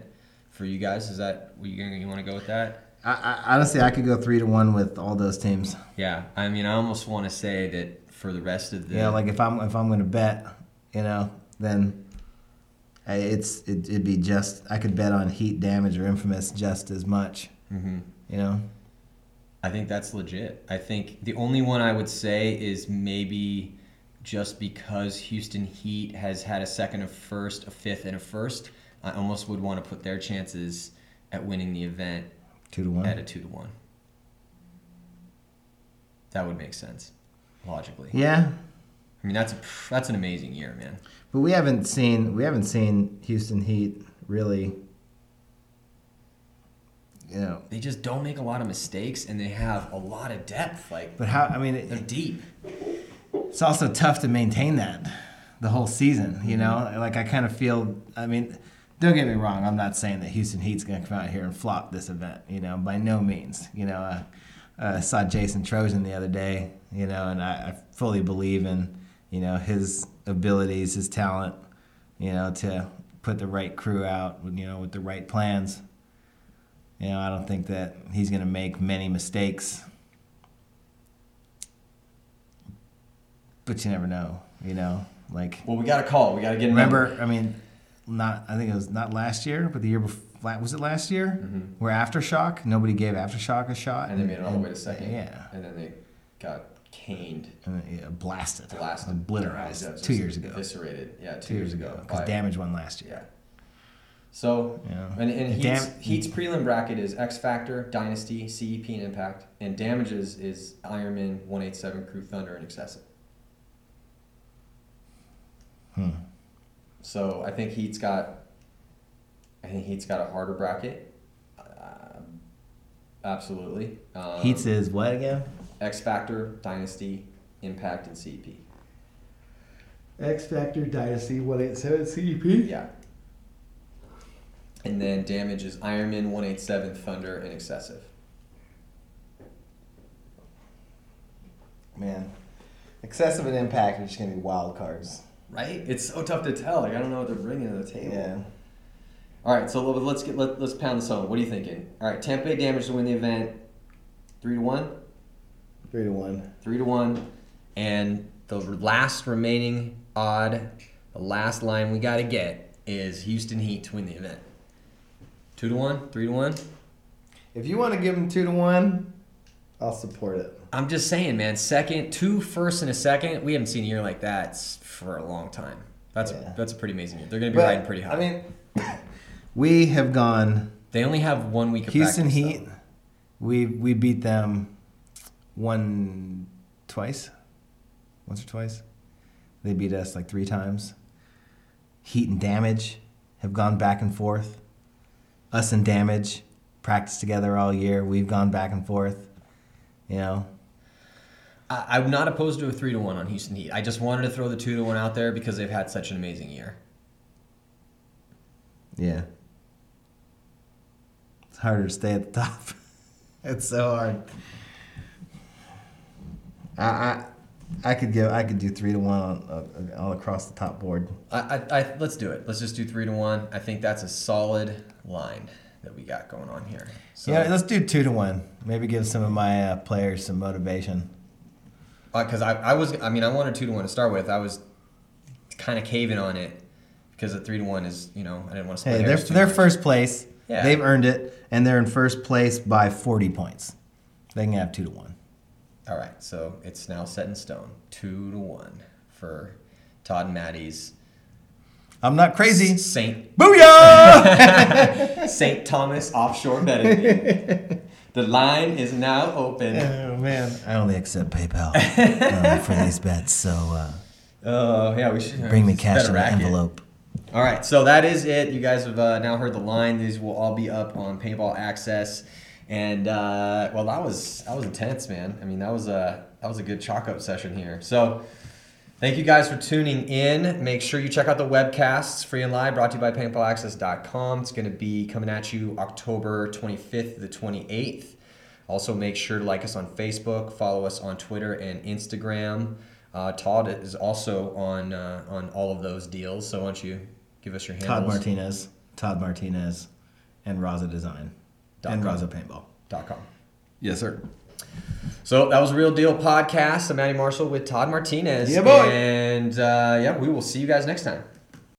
[SPEAKER 1] for you guys. Is that what you you want to go with that?
[SPEAKER 2] I, I, honestly, I could go three to one with all those teams.
[SPEAKER 1] Yeah, I mean, I almost want to say that for the rest of the
[SPEAKER 2] Yeah, like if I'm if I'm going to bet, you know, then it's it, it'd be just I could bet on Heat, Damage, or Infamous just as much.
[SPEAKER 1] Mhm.
[SPEAKER 2] You know,
[SPEAKER 1] I think that's legit. I think the only one I would say is maybe just because Houston Heat has had a second, a first, a fifth, and a first. I almost would want to put their chances at winning the event
[SPEAKER 2] two to one.
[SPEAKER 1] at a two to one. That would make sense, logically.
[SPEAKER 2] Yeah,
[SPEAKER 1] I mean, that's a, that's an amazing year, man.
[SPEAKER 2] but we haven't seen we haven't seen Houston Heat really. Know,
[SPEAKER 1] They just don't make a lot of mistakes, and they have a lot of depth. Like
[SPEAKER 2] but how? I mean, it,
[SPEAKER 1] they're deep.
[SPEAKER 2] it's also tough to maintain that the whole season. You know, like I kind of feel. I mean, don't get me wrong. I'm not saying that Houston Heat's going to come out here and flop this event. You know, by no means. You know, uh, uh, saw Jason Trojan the other day. You know, and I, I fully believe in you know his abilities, his talent. You know, to put the right crew out. You know, with the right plans. You know, I don't think that he's going to make many mistakes. But you never know, you know. Like
[SPEAKER 1] Well, we got a call. We got to get
[SPEAKER 2] remember. I mean, not I think it was not last year, but the year before. Was it last year?
[SPEAKER 1] Mhm.
[SPEAKER 2] Where aftershock, nobody gave aftershock a shot,
[SPEAKER 1] and they made it all the way to second.
[SPEAKER 2] Yeah,
[SPEAKER 1] and then they got caned,
[SPEAKER 2] and, yeah blasted,
[SPEAKER 1] blasted,
[SPEAKER 2] obliterated two years ago.
[SPEAKER 1] eviscerated. Yeah, two,
[SPEAKER 2] Two years ago, because damage won last year.
[SPEAKER 1] Yeah. So,
[SPEAKER 2] Yeah.
[SPEAKER 1] and, and
[SPEAKER 2] And
[SPEAKER 1] Heat's,
[SPEAKER 2] Dam-
[SPEAKER 1] Heat's prelim bracket is X Factor, Dynasty, CEP, and Impact, and Damages is Ironman, 187, Crew Thunder, and Excessive.
[SPEAKER 2] Hmm.
[SPEAKER 1] So I think Heat's got, I think Heat's got a harder bracket. Uh, absolutely. Um,
[SPEAKER 2] Heats is what again?
[SPEAKER 1] X Factor, Dynasty, Impact, and CEP.
[SPEAKER 2] X Factor Dynasty one eight seven CEP.
[SPEAKER 1] Yeah. And then damage is Ironman, 187, Thunder, and Excessive.
[SPEAKER 2] Man, excessive and impact are just gonna be wild cards.
[SPEAKER 1] Right? It's so tough to tell. Like I don't know what they're bringing to the table.
[SPEAKER 2] Yeah.
[SPEAKER 1] All right, so let- let's get let, let's pound this home. What are you thinking? All right, Tampa Bay Damage to win the event, three to one,
[SPEAKER 2] Three to one.
[SPEAKER 1] three to one, and the last remaining odd, the last line we got to get is Houston Heat to win the event. Two to one, three to one.
[SPEAKER 2] If you want to give them two to one, I'll support it.
[SPEAKER 1] I'm just saying, man. Second, two first and a second. We haven't seen a year like that for a long time. That's
[SPEAKER 2] Yeah.
[SPEAKER 1] that's a pretty amazing year. They're going to be riding pretty high.
[SPEAKER 2] I mean, we have gone
[SPEAKER 1] they only have one week of
[SPEAKER 2] Houston
[SPEAKER 1] practice,
[SPEAKER 2] Heat.
[SPEAKER 1] though.
[SPEAKER 2] We we beat them one twice, once or twice. They beat us like three times. Heat and Damage have gone back and forth. Us and Damage practiced together all year. We've gone back and forth. You know,
[SPEAKER 1] I, I'm not opposed to a three to one on Houston Heat. I just wanted to throw the two to one out there because they've had such an amazing year.
[SPEAKER 2] yeah. It's harder to stay at the top. it's so hard. I, I I could go. I could do three to one on, uh, all across the top board.
[SPEAKER 1] I, I, I, let's do it. Let's just do three to one. I think that's a solid line that we got going on here. So,
[SPEAKER 2] yeah, let's do two to one. Maybe give some of my uh, players some motivation.
[SPEAKER 1] because I, I was, I mean, I wanted two to one to start with. I was kind of caving on it because the three to one is, you know, I didn't want to
[SPEAKER 2] Hey, they're they're
[SPEAKER 1] much.
[SPEAKER 2] first place.
[SPEAKER 1] Yeah.
[SPEAKER 2] They've earned it, and they're in first place by forty points. They can have two to one.
[SPEAKER 1] All right, so it's now set in stone, two to one for Todd and Matty's
[SPEAKER 2] I'm not crazy.
[SPEAKER 1] Saint
[SPEAKER 2] Booyah!
[SPEAKER 1] Saint Thomas offshore betting. the line is now open.
[SPEAKER 2] oh man, I only accept PayPal um, for these bets, so uh,
[SPEAKER 1] Oh yeah, we should
[SPEAKER 2] bring me cash in an envelope.
[SPEAKER 1] All right, so that is it. You guys have uh, now heard the line. These will all be up on Paintball Access, and uh, well, that was that was intense, man. I mean, that was a that was a good chalk up session here. So, thank you guys for tuning in. Make sure you check out the webcasts, free and live, brought to you by PaintballAccess.com. It's going to be coming at you October 25th to the 28th. Also, make sure to like us on Facebook, follow us on Twitter and Instagram. Uh, Todd is also on uh, on all of those deals. So why don't you give us your handles?
[SPEAKER 2] Todd Martinez, Todd Martinez, and Raza Design,
[SPEAKER 1] Dot
[SPEAKER 2] and
[SPEAKER 1] com.
[SPEAKER 2] Raza Paintball.
[SPEAKER 1] Dot com.
[SPEAKER 3] Yes, sir.
[SPEAKER 1] So that was a real deal podcast. I'm Matty Marshall with Todd Martinez.
[SPEAKER 2] Yeah, boy.
[SPEAKER 1] And uh, yeah, we will see you guys next time.